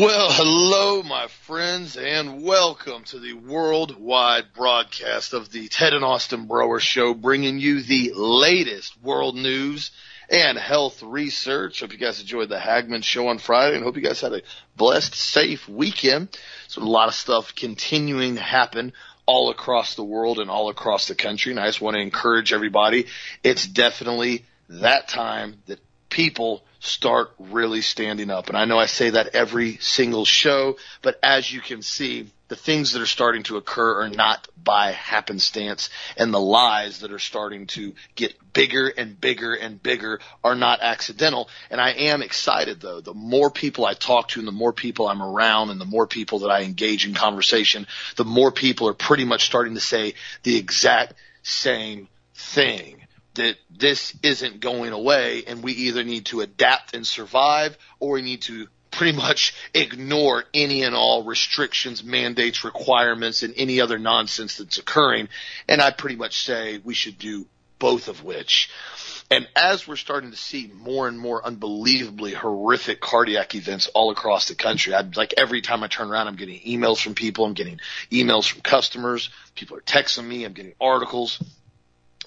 Well, hello, my friends, and welcome to the worldwide broadcast of the Ted and Austin Broer Show, bringing you the latest world news and health research. Hope you guys enjoyed the Hagmann show on Friday, and hope you guys had a blessed, safe weekend. So a lot of stuff continuing to happen all across the world and all across the country, and I just want to encourage everybody. It's definitely that time that people start really standing up. And I know I say that every single show, but as you can see, the things that are starting to occur are not by happenstance and the lies that are starting to get bigger and bigger and bigger are not accidental. And I am excited though. The more people I talk to and the more people I'm around and the more people that I engage in conversation, the more people are pretty much starting to say the exact same thing that this isn't going away and we either need to adapt and survive or we need to pretty much ignore any and all restrictions, mandates, requirements, and any other nonsense that's occurring. And I pretty much say we should do both of which. And as we're starting to see more and more unbelievably horrific cardiac events all across the country, I like every time I turn around, I'm getting emails from people, I'm getting emails from customers, people are texting me, I'm getting articles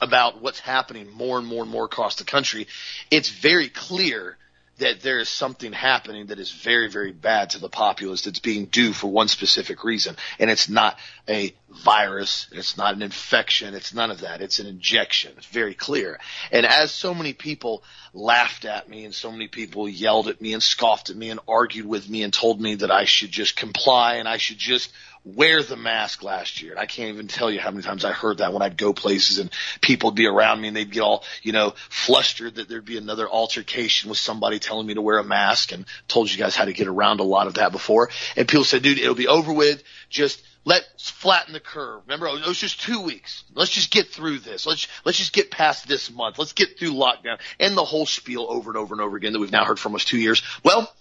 about what's happening more and more and more across the country, it's very clear that there is something happening that is very, very bad to the populace that's being due for one specific reason. And it's not a virus. It's not an infection. It's none of that. It's an injection. It's very clear. And as so many people laughed at me and so many people yelled at me and scoffed at me and argued with me and told me that I should just comply and I should just wear the mask last year. And I can't even tell you how many times I heard that when I'd go places and people would be around me and they'd get all, you know, flustered that there'd be another altercation with somebody telling me to wear a mask and told you guys how to get around a lot of that before. And people said, dude, it'll be over with. Just let's flatten the curve. Remember, oh, it was just two weeks. Let's just get through this. Let's, let's just get past this month. Let's get through lockdown and the whole spiel over and over and over again that we've now heard for almost two years. Well,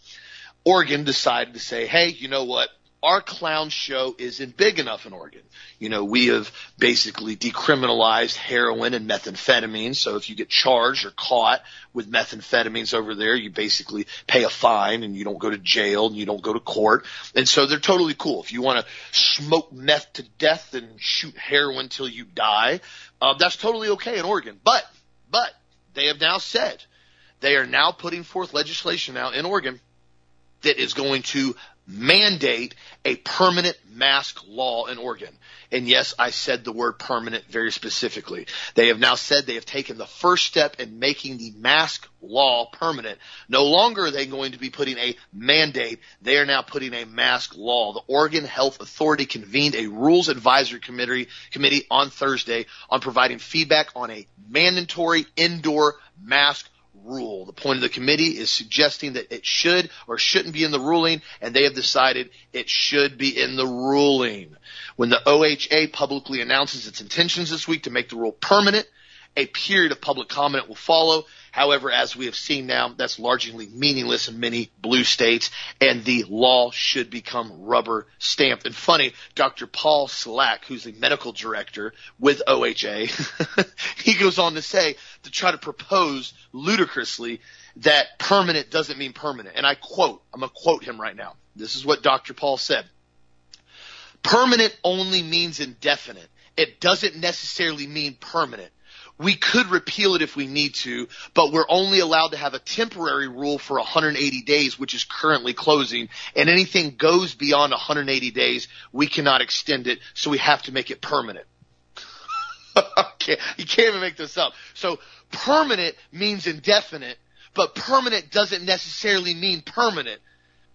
Oregon decided to say, hey, you know what? Our clown show isn't big enough in Oregon. You know, we have basically decriminalized heroin and methamphetamine. So if you get charged or caught with methamphetamines over there, you basically pay a fine and you don't go to jail and you don't go to court. And so they're totally cool. If you want to smoke meth to death and shoot heroin till you die, uh, that's totally okay in Oregon. But, but they have now said they are now putting forth legislation now in Oregon that is going to mandate a permanent mask law in Oregon. And yes, I said the word permanent very specifically. They have now said they have taken the first step in making the mask law permanent. No longer are they going to be putting a mandate. They are now putting a mask law. The Oregon Health Authority convened a rules advisory committee, committee on Thursday on providing feedback on a mandatory indoor mask rule. The point of the committee is suggesting that it should or shouldn't be in the ruling, and they have decided it should be in the ruling. When the OHA publicly announces its intentions this week to make the rule permanent, a period of public comment will follow. However, as we have seen now, that's largely meaningless in many blue states, and the law should become rubber stamped. And funny, Dr. Paul Cieslak, who's the medical director with OHA, he goes on to say to try to propose ludicrously that permanent doesn't mean permanent. And I quote, I'm going to quote him right now. This is what Dr. Paul said. Permanent only means indefinite. It doesn't necessarily mean permanent we could repeal it if we need to, but we're only allowed to have a temporary rule for 180 days, which is currently closing. And anything goes beyond 180 days, we cannot extend it, so we have to make it permanent. okay, you can't even make this up. So permanent means indefinite, but permanent doesn't necessarily mean permanent.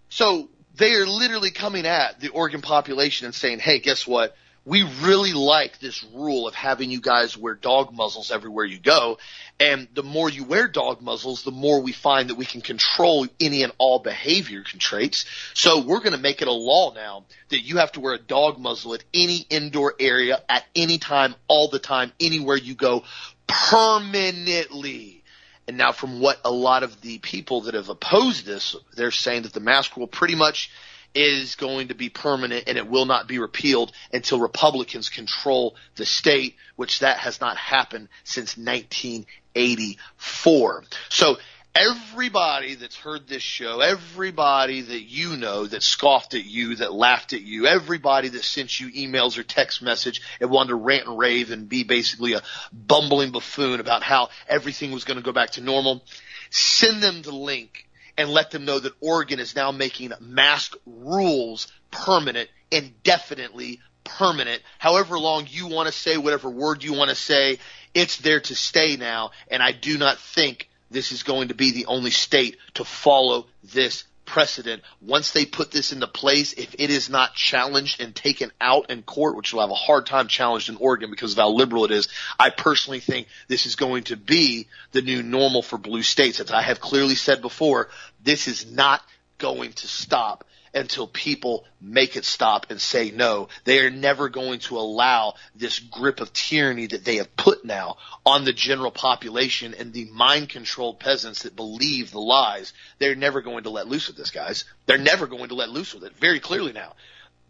So they are literally coming at the Oregon population and saying, hey, guess what? We really like this rule of having you guys wear dog muzzles everywhere you go. And the more you wear dog muzzles, the more we find that we can control any and all behavior traits. So we're going to make it a law now that you have to wear a dog muzzle at any indoor area at any time, all the time, anywhere you go permanently. And now from what a lot of the people that have opposed this, they're saying that the mask rule pretty much – is going to be permanent and it will not be repealed until Republicans control the state, which that has not happened since 1984. So everybody that's heard this show, everybody that you know that scoffed at you, that laughed at you, everybody that sent you emails or text message and wanted to rant and rave and be basically a bumbling buffoon about how everything was going to go back to normal, send them the link and let them know that Oregon is now making mask rules permanent, indefinitely permanent. However long you want to say whatever word you want to say, it's there to stay now. And I do not think this is going to be the only state to follow this precedent. Once they put this into place, if it is not challenged and taken out in court, which will have a hard time challenged in Oregon because of how liberal it is, I personally think this is going to be the new normal for blue states. As I have clearly said before, this is not going to stop until people make it stop and say no. They are never going to allow this grip of tyranny that they have put now on the general population and the mind controlled peasants that believe the lies. They're never going to let loose with this, guys. They're never going to let loose with it very clearly now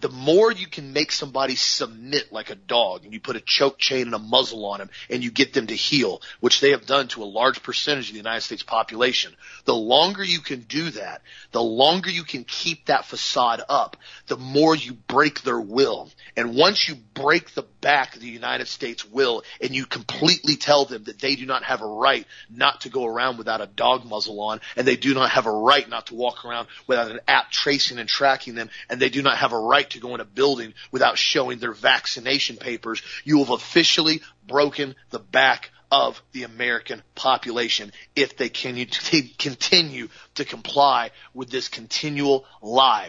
the more you can make somebody submit like a dog and you put a choke chain and a muzzle on them and you get them to heel, which they have done to a large percentage of the United States population, the longer you can do that, the longer you can keep that facade up, the more you break their will. And once you break the back of the United States will and you completely tell them that they do not have a right not to go around without a dog muzzle on and they do not have a right not to walk around without an app tracing and tracking them and they do not have a right right to go in a building without showing their vaccination papers, you have officially broken the back of the American population if they continue to comply with this continual lie.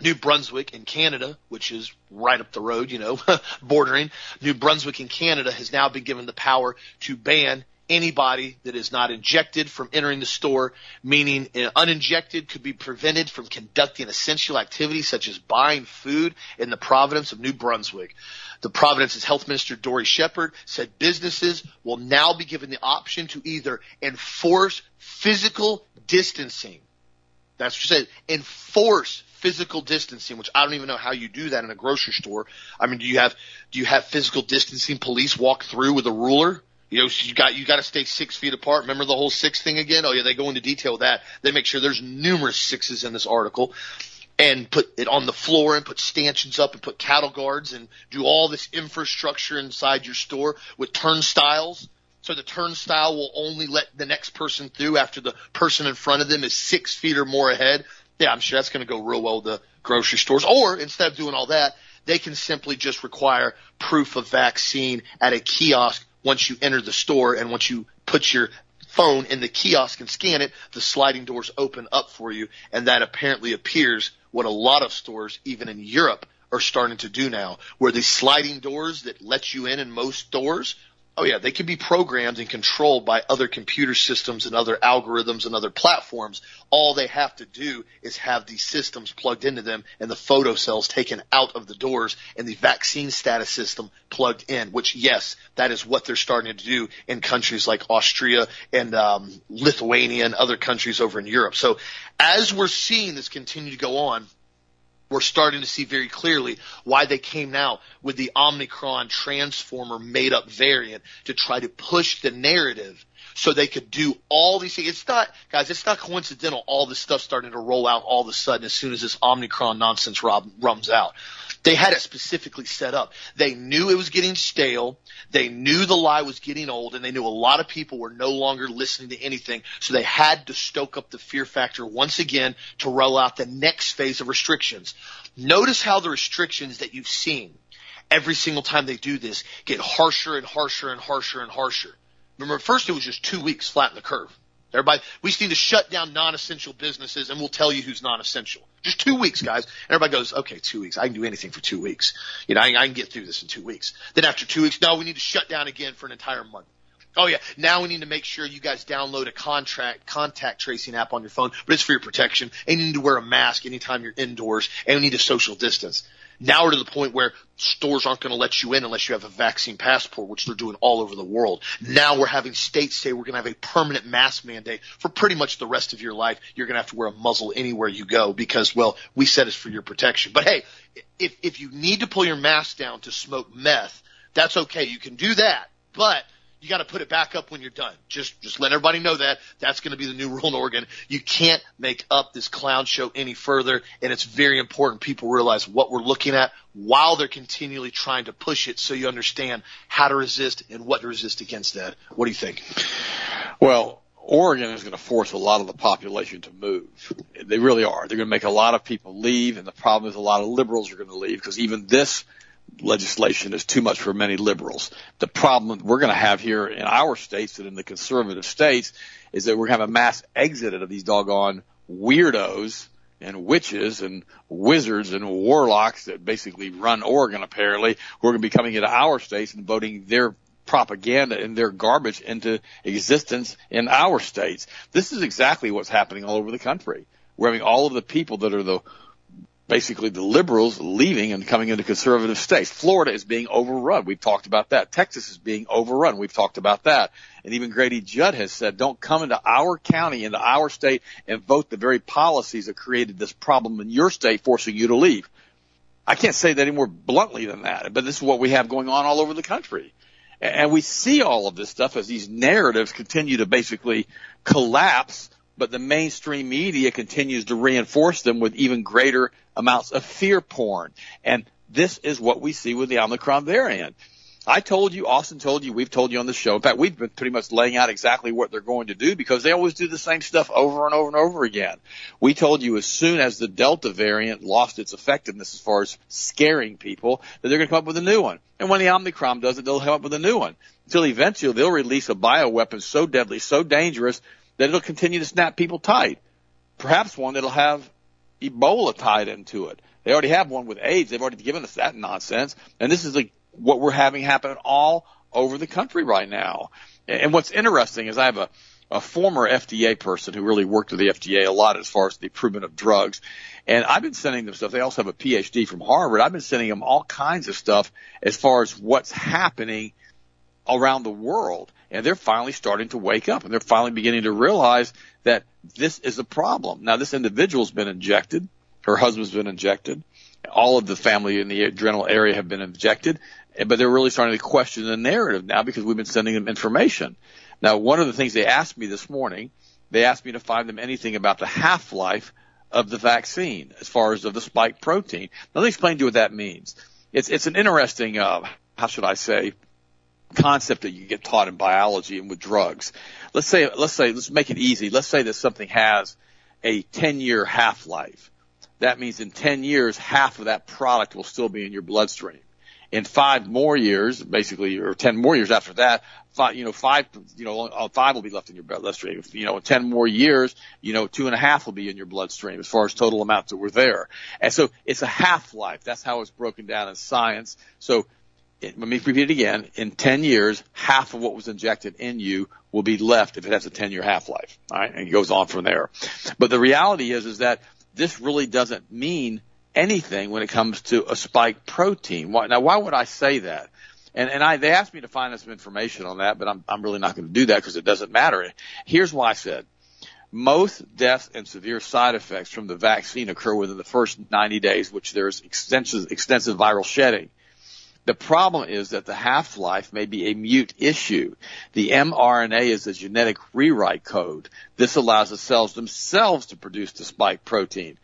New Brunswick in Canada, which is right up the road, you know, bordering, New Brunswick in Canada has now been given the power to ban anybody that is not injected from entering the store, meaning uh, uninjected could be prevented from conducting essential activities such as buying food in the province of New Brunswick. The Providence's Health Minister Dory Shephard, said businesses will now be given the option to either enforce physical distancing. That's what she said. Enforce physical distancing, which I don't even know how you do that in a grocery store. I mean, do you have do you have physical distancing police walk through with a ruler? You know, you got you got to stay six feet apart. Remember the whole six thing again? Oh yeah, they go into detail with that. They make sure there's numerous sixes in this article, and put it on the floor and put stanchions up and put cattle guards and do all this infrastructure inside your store with turnstiles. So the turnstile will only let the next person through after the person in front of them is six feet or more ahead. Yeah, I'm sure that's going to go real well with the grocery stores. Or instead of doing all that, they can simply just require proof of vaccine at a kiosk once you enter the store and once you put your phone in the kiosk and scan it, the sliding doors open up for you. And that apparently appears what a lot of stores, even in Europe, are starting to do now, where the sliding doors that let you in in most stores Oh yeah, they can be programmed and controlled by other computer systems and other algorithms and other platforms. All they have to do is have these systems plugged into them and the photocells taken out of the doors and the vaccine status system plugged in, which yes, that is what they're starting to do in countries like Austria and um, Lithuania and other countries over in Europe. So as we're seeing this continue to go on, we're starting to see very clearly why they came out with the Omicron transformer made up variant to try to push the narrative so they could do all these things. It's not, guys, it's not coincidental all this stuff starting to roll out all of a sudden as soon as this Omicron nonsense rob, rums out. They had it specifically set up. They knew it was getting stale. They knew the lie was getting old and they knew a lot of people were no longer listening to anything. So they had to stoke up the fear factor once again to roll out the next phase of restrictions. Notice how the restrictions that you've seen every single time they do this get harsher and harsher and harsher and harsher. Remember, first it was just two weeks, flatten the curve. Everybody, we just need to shut down non-essential businesses and we'll tell you who's non-essential. Just two weeks, guys. And everybody goes, okay, two weeks. I can do anything for two weeks. You know, I, I can get through this in two weeks. Then after two weeks, no, we need to shut down again for an entire month. Oh yeah, now we need to make sure you guys download a contract contact tracing app on your phone, but it's for your protection. And you need to wear a mask anytime you're indoors, and we need to social distance. Now we're to the point where stores aren't going to let you in unless you have a vaccine passport, which they're doing all over the world. Now we're having states say we're going to have a permanent mask mandate for pretty much the rest of your life. You're going to have to wear a muzzle anywhere you go because, well, we said it's for your protection. But hey, if, if you need to pull your mask down to smoke meth, that's okay. You can do that. But you got to put it back up when you're done. Just, just let everybody know that that's going to be the new rule in Oregon. You can't make up this clown show any further. And it's very important people realize what we're looking at while they're continually trying to push it so you understand how to resist and what to resist against that. What do you think? Well, Oregon is going to force a lot of the population to move. They really are. They're going to make a lot of people leave, and the problem is a lot of liberals are going to leave because even this legislation is too much for many liberals. The problem we're going to have here in our states and in the conservative states is that we're going to have a mass exit of these doggone weirdos and witches and wizards and warlocks that basically run Oregon apparently who are going to be coming into our states and voting their propaganda and their garbage into existence in our states. This is exactly what's happening all over the country. We're having all of the people that are the basically the liberals leaving and coming into conservative states. Florida is being overrun. We've talked about that. Texas is being overrun. We've talked about that. And even Grady Judd has said, don't come into our county, into our state and vote the very policies that created this problem in your state, forcing you to leave. I can't say that any more bluntly than that, but this is what we have going on all over the country. And we see all of this stuff as these narratives continue to basically collapse, but the mainstream media continues to reinforce them with even greater amounts of fear porn. And this is what we see with the Omicron variant. I told you, Austin told you, we've told you on the show. In fact, we've been pretty much laying out exactly what they're going to do because they always do the same stuff over and over and over again. We told you as soon as the Delta variant lost its effectiveness as far as scaring people that they're going to come up with a new one. And when the Omicron does it, they'll come up with a new one until eventually they'll release a bioweapon so deadly, so dangerous that it'll continue to snap people tight. Perhaps one that'll have Ebola tied into it. They already have one with AIDS. They've already given us that nonsense. And this is like what we're having happen all over the country right now. And what's interesting is I have a, a former FDA person who really worked with the FDA a lot as far as the improvement of drugs. And I've been sending them stuff. They also have a PhD from Harvard. I've been sending them all kinds of stuff as far as what's happening around the world. And they're finally starting to wake up and they're finally beginning to realize that this is a problem. Now this individual's been injected. Her husband's been injected. All of the family in the adrenal area have been injected but they're really starting to question the narrative now because we've been sending them information. Now, one of the things they asked me this morning, they asked me to find them anything about the half-life of the vaccine as far as of the spike protein. Now, let me explain to you what that means. It's, it's an interesting, uh, how should I say, concept that you get taught in biology and with drugs. Let's say, let's say, let's make it easy. Let's say that something has a 10 year half-life. That means in 10 years, half of that product will still be in your bloodstream in five more years, basically, or 10 more years after that, five, you know, five, you know, uh, five will be left in your bloodstream. You know, in 10 more years, you know, two and a half will be in your bloodstream as far as total amounts that were there. And so it's a half-life. That's how it's broken down in science. So let me repeat it again. In 10 years, half of what was injected in you will be left if it has a 10 year half-life. All right. And it goes on from there. But the reality is, is that this really doesn't mean anything when it comes to a spike protein. Why, now, why would I say that? And, and I, they asked me to find some information on that, but I'm, I'm really not going to do that because it doesn't matter. Here's why I said. Most deaths and severe side effects from the vaccine occur within the first 90 days, which there's extensive, extensive viral shedding. The problem is that the half-life may be a mute issue. The mRNA is a genetic rewrite code. This allows the cells themselves to produce the spike protein.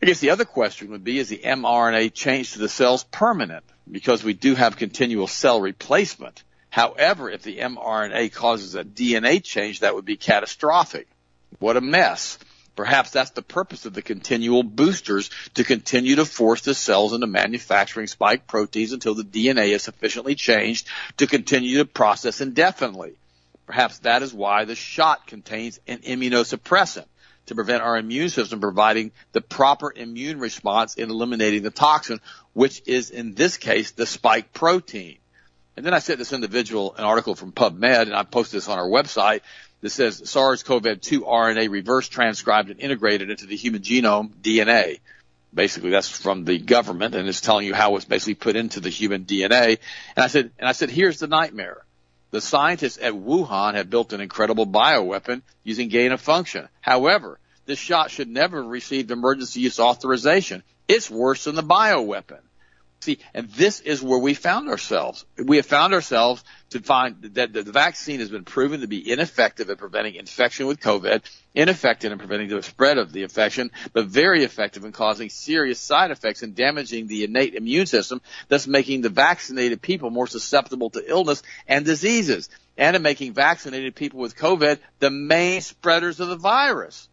I guess the other question would be, is the mRNA change to the cells permanent? Because we do have continual cell replacement. However, if the mRNA causes a DNA change, that would be catastrophic. What a mess. Perhaps that's the purpose of the continual boosters to continue to force the cells into manufacturing spike proteins until the DNA is sufficiently changed to continue to process indefinitely. Perhaps that is why the shot contains an immunosuppressant to prevent our immune system providing the proper immune response in eliminating the toxin, which is in this case the spike protein. And then I sent this individual an article from PubMed, and I posted this on our website that says SARS-CoV-2 RNA reverse transcribed and integrated into the human genome DNA. Basically, that's from the government, and it's telling you how it's basically put into the human DNA. And I said, and I said, here's the nightmare. The scientists at Wuhan have built an incredible bioweapon using gain of function. However, this shot should never have received emergency use authorization. It's worse than the bioweapon. See, and this is where we found ourselves. We have found ourselves to find that the vaccine has been proven to be ineffective at preventing infection with COVID, ineffective in preventing the spread of the infection, but very effective in causing serious side effects and damaging the innate immune system, thus making the vaccinated people more susceptible to illness and diseases, and in making vaccinated people with COVID the main spreaders of the virus.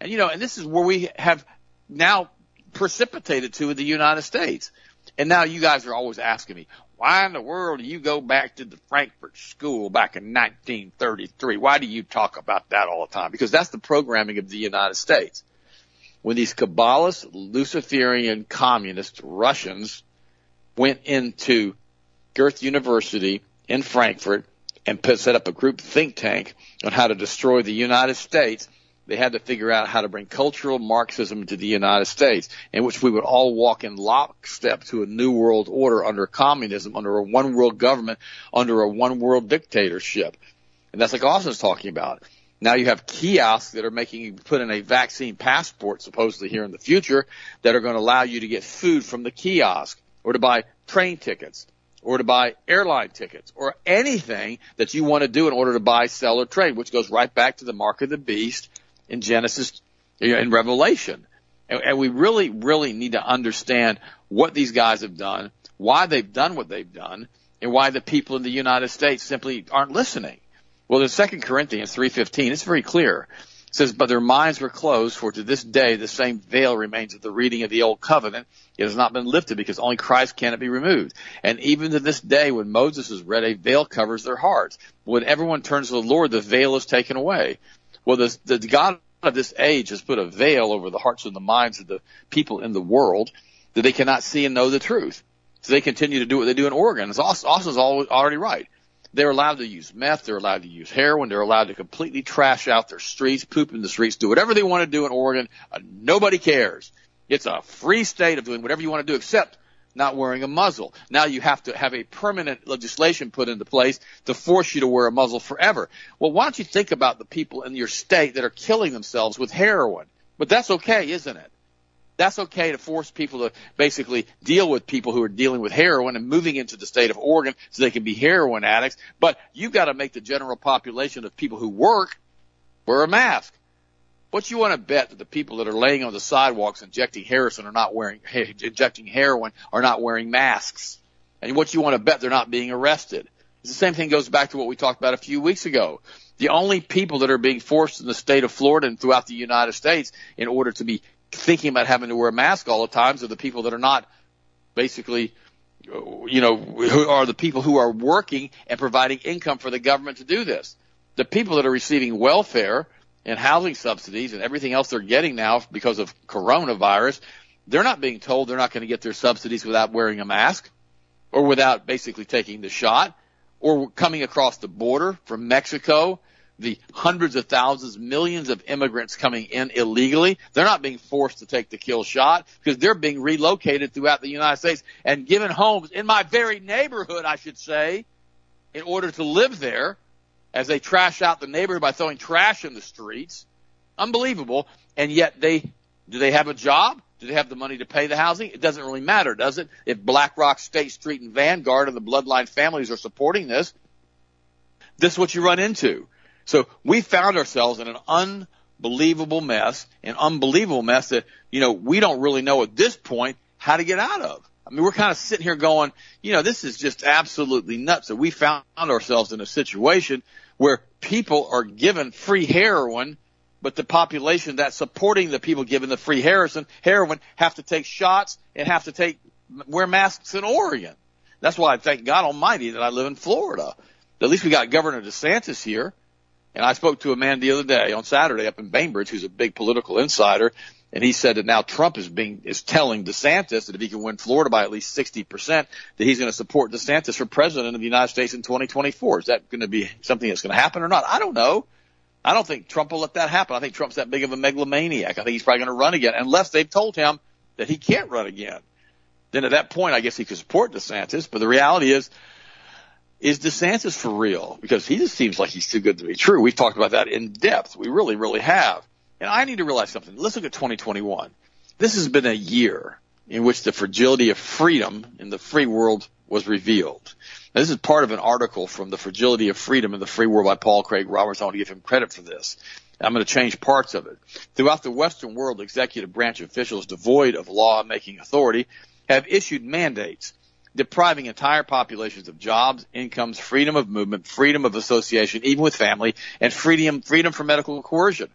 And you know, and this is where we have now precipitated to in the United States. And now you guys are always asking me, why in the world do you go back to the Frankfurt School back in 1933? Why do you talk about that all the time? Because that's the programming of the United States. When these Kabbalist, Luciferian, communist Russians went into Goethe University in Frankfurt and set up a group think tank on how to destroy the United States, they had to figure out how to bring cultural Marxism to the United States, in which we would all walk in lockstep to a new world order under communism, under a one world government, under a one world dictatorship. And that's like Austin's talking about. Now you have kiosks that are making you put in a vaccine passport, supposedly here in the future, that are going to allow you to get food from the kiosk or to buy train tickets or to buy airline tickets or anything that you want to do in order to buy, sell, or trade, which goes right back to the mark of the beast in Genesis, in Revelation. And, and we really, really need to understand what these guys have done, why they've done what they've done, and why the people in the United States simply aren't listening. Well, in 2 Corinthians 3.15, it's very clear. It says, but their minds were closed, for to this day the same veil remains at the reading of the old covenant. It has not been lifted because only Christ can it be removed. And even to this day, when Moses is read, a veil covers their hearts. When everyone turns to the Lord, the veil is taken away. Well, the, the God of this age has put a veil over the hearts and the minds of the people in the world that they cannot see and know the truth. So they continue to do what they do in Oregon. Austin's already right. They're allowed to use meth. They're allowed to use heroin. They're allowed to completely trash out their streets, poop in the streets, do whatever they want to do in Oregon. Uh, nobody cares. It's a free state of doing whatever you want to do except not wearing a muzzle. Now you have to have a permanent legislation put into place to force you to wear a muzzle forever. Well, why don't you think about the people in your state that are killing themselves with heroin? But that's okay, isn't it? That's okay to force people to basically deal with people who are dealing with heroin and moving into the state of Oregon so they can be heroin addicts. But you've got to make the general population of people who work wear a mask. What you want to bet that the people that are laying on the sidewalks injecting Harrison are not wearing, injecting heroin are not wearing masks. And what you want to bet they're not being arrested. It's the same thing goes back to what we talked about a few weeks ago. The only people that are being forced in the state of Florida and throughout the United States in order to be thinking about having to wear a mask all the times are the people that are not basically, you know, who are the people who are working and providing income for the government to do this. The people that are receiving welfare and housing subsidies and everything else they're getting now because of coronavirus, they're not being told they're not going to get their subsidies without wearing a mask or without basically taking the shot or coming across the border from Mexico, the hundreds of thousands, millions of immigrants coming in illegally. They're not being forced to take the kill shot because they're being relocated throughout the United States and given homes in my very neighborhood, I should say, in order to live there as they trash out the neighborhood by throwing trash in the streets. Unbelievable. And yet they, do they have a job? Do they have the money to pay the housing? It doesn't really matter, does it? If BlackRock, State Street, and Vanguard and the bloodline families are supporting this, this is what you run into. So we found ourselves in an unbelievable mess, an unbelievable mess that, you know, we don't really know at this point how to get out of. I mean, we're kind of sitting here going, you know, this is just absolutely nuts. So we found ourselves in a situation where people are given free heroin, but the population that's supporting the people given the free heroin, heroin have to take shots and have to take, wear masks in Oregon. That's why I thank God Almighty that I live in Florida. At least we got Governor DeSantis here. And I spoke to a man the other day on Saturday up in Bainbridge who's a big political insider and he said that now Trump is being is telling DeSantis that if he can win Florida by at least 60%, that he's going to support DeSantis for president of the United States in 2024. Is that going to be something that's going to happen or not? I don't know. I don't think Trump will let that happen. I think Trump's that big of a megalomaniac. I think he's probably going to run again unless they've told him that he can't run again. Then at that point, I guess he could support DeSantis. But the reality is, is DeSantis for real? Because he just seems like he's too good to be true. We've talked about that in depth. We really, really have. And I need to realize something. Let's look at 2021. This has been a year, in which the fragility of freedom in the free world was revealed. Now, this is part of an article from The Fragility of Freedom in the Free World by Paul Craig Roberts. I want to give him credit for this. I'm going to change parts of it. Throughout the Western world, executive branch officials devoid of law-making authority have issued mandates depriving entire populations of jobs, incomes, freedom of movement, freedom of association, even with family, and freedom, freedom from medical coercion.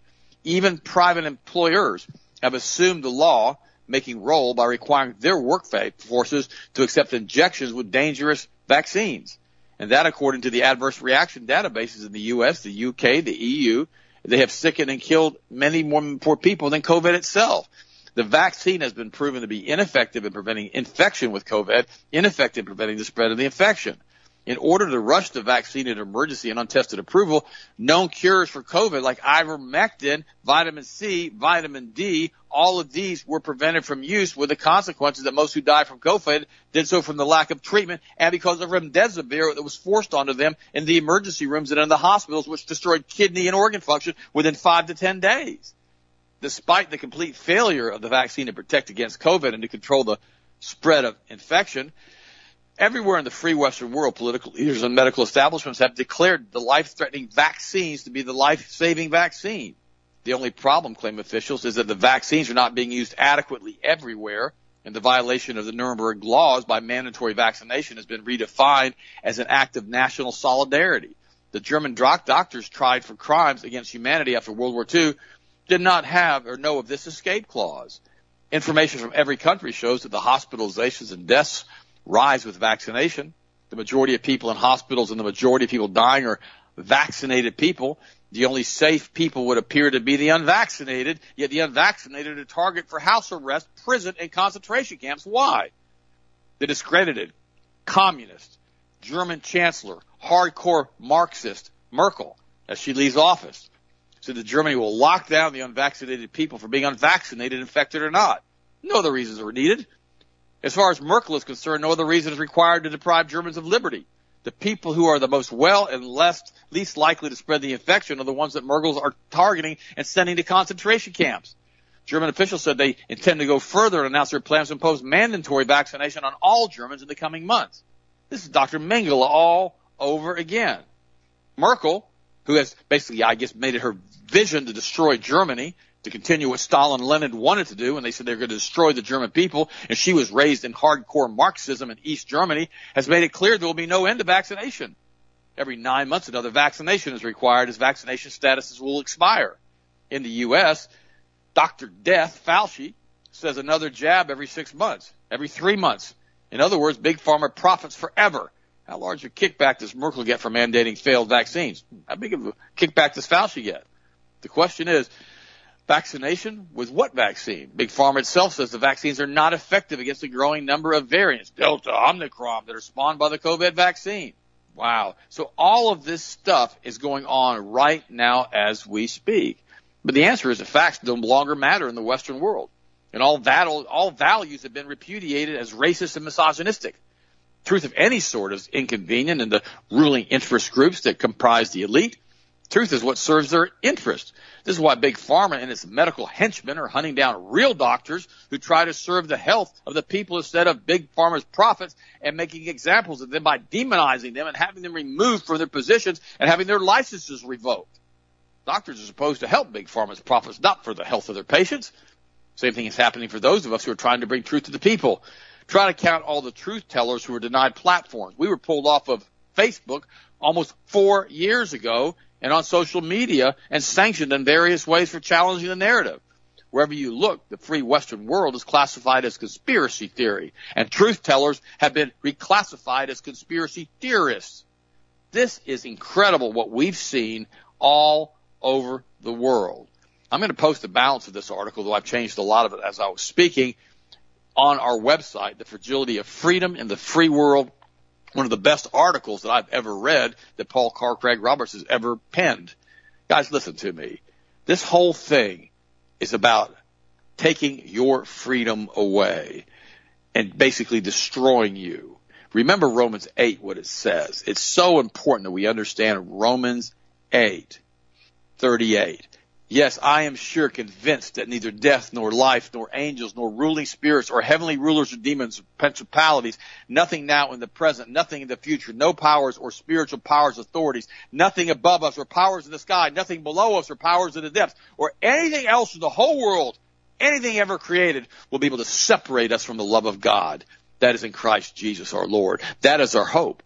Even private employers have assumed the law making role by requiring their workforces to accept injections with dangerous vaccines. And that according to the adverse reaction databases in the US, the UK, the EU, they have sickened and killed many more people than COVID itself. The vaccine has been proven to be ineffective in preventing infection with COVID, ineffective in preventing the spread of the infection in order to rush the vaccine into emergency and untested approval, known cures for COVID like ivermectin, vitamin C, vitamin D, all of these were prevented from use with the consequences that most who died from COVID did so from the lack of treatment and because of remdesivir that was forced onto them in the emergency rooms and in the hospitals, which destroyed kidney and organ function within five to ten days. Despite the complete failure of the vaccine to protect against COVID and to control the spread of infection, Everywhere in the free Western world, political leaders and medical establishments have declared the life-threatening vaccines to be the life-saving vaccine. The only problem, claim officials, is that the vaccines are not being used adequately everywhere, and the violation of the Nuremberg laws by mandatory vaccination has been redefined as an act of national solidarity. The German doctors tried for crimes against humanity after World War II did not have or know of this escape clause. Information from every country shows that the hospitalizations and deaths rise with vaccination. The majority of people in hospitals and the majority of people dying are vaccinated people. The only safe people would appear to be the unvaccinated, yet the unvaccinated are target for house arrest, prison, and concentration camps. Why? The discredited, communist, German chancellor, hardcore Marxist, Merkel, as she leaves office, said that Germany will lock down the unvaccinated people for being unvaccinated, infected or not. No other reasons are needed. As far as Merkel is concerned, no other reason is required to deprive Germans of liberty. The people who are the most well and less, least likely to spread the infection are the ones that Merkel are targeting and sending to concentration camps. German officials said they intend to go further and announce their plans to impose mandatory vaccination on all Germans in the coming months. This is Dr. Mengele all over again. Merkel, who has basically, I guess, made it her vision to destroy Germany, to continue what Stalin and Lenin wanted to do, and they said they were going to destroy the German people, and she was raised in hardcore Marxism in East Germany, has made it clear there will be no end to vaccination. Every nine months, another vaccination is required as vaccination statuses will expire. In the U.S., Dr. Death Fauci says another jab every six months, every three months. In other words, big pharma profits forever. How large a kickback does Merkel get for mandating failed vaccines? How big of a kickback does Fauci get? The question is, Vaccination with what vaccine? Big Pharma itself says the vaccines are not effective against the growing number of variants, Delta, Omicron, that are spawned by the COVID vaccine. Wow. So all of this stuff is going on right now as we speak. But the answer is the facts no longer matter in the Western world. And all that, all values have been repudiated as racist and misogynistic. Truth of any sort is inconvenient in the ruling interest groups that comprise the elite. Truth is what serves their interest. This is why Big Pharma and its medical henchmen are hunting down real doctors who try to serve the health of the people instead of Big Pharma's profits and making examples of them by demonizing them and having them removed from their positions and having their licenses revoked. Doctors are supposed to help Big Pharma's profits, not for the health of their patients. Same thing is happening for those of us who are trying to bring truth to the people. Try to count all the truth tellers who were denied platforms. We were pulled off of Facebook almost four years ago and on social media and sanctioned in various ways for challenging the narrative. Wherever you look, the free Western world is classified as conspiracy theory, and truth tellers have been reclassified as conspiracy theorists. This is incredible what we've seen all over the world. I'm going to post the balance of this article, though I've changed a lot of it as I was speaking, on our website, The Fragility of Freedom in the Free World one of the best articles that I've ever read that Paul Carr Craig Roberts has ever penned. Guys, listen to me. This whole thing is about taking your freedom away and basically destroying you. Remember Romans 8, what it says. It's so important that we understand Romans 8, 38. Yes, I am sure convinced that neither death nor life nor angels nor ruling spirits or heavenly rulers or demons or principalities, nothing now in the present, nothing in the future, no powers or spiritual powers, authorities, nothing above us or powers in the sky, nothing below us or powers in the depths or anything else in the whole world, anything ever created will be able to separate us from the love of God. That is in Christ Jesus our Lord. That is our hope.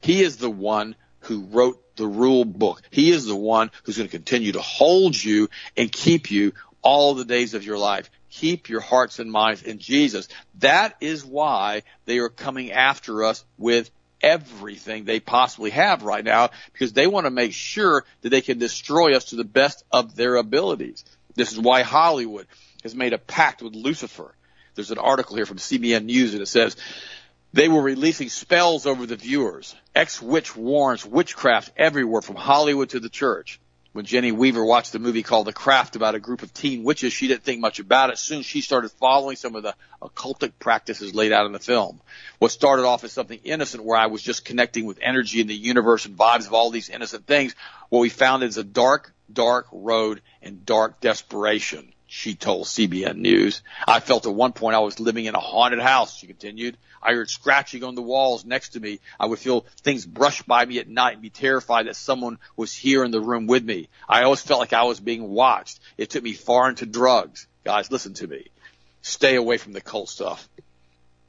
He is the one who wrote the rule book. He is the one who's going to continue to hold you and keep you all the days of your life. Keep your hearts and minds in Jesus. That is why they are coming after us with everything they possibly have right now because they want to make sure that they can destroy us to the best of their abilities. This is why Hollywood has made a pact with Lucifer. There's an article here from CBN News and it says they were releasing spells over the viewers. Ex-witch warns witchcraft everywhere from Hollywood to the church. When Jenny Weaver watched the movie called The Craft about a group of teen witches, she didn't think much about it. Soon she started following some of the occultic practices laid out in the film. What started off as something innocent where I was just connecting with energy in the universe and vibes of all these innocent things, what we found is a dark, dark road and dark desperation she told CBN News. I felt at one point I was living in a haunted house, she continued. I heard scratching on the walls next to me. I would feel things brush by me at night and be terrified that someone was here in the room with me. I always felt like I was being watched. It took me far into drugs. Guys, listen to me. Stay away from the cult stuff.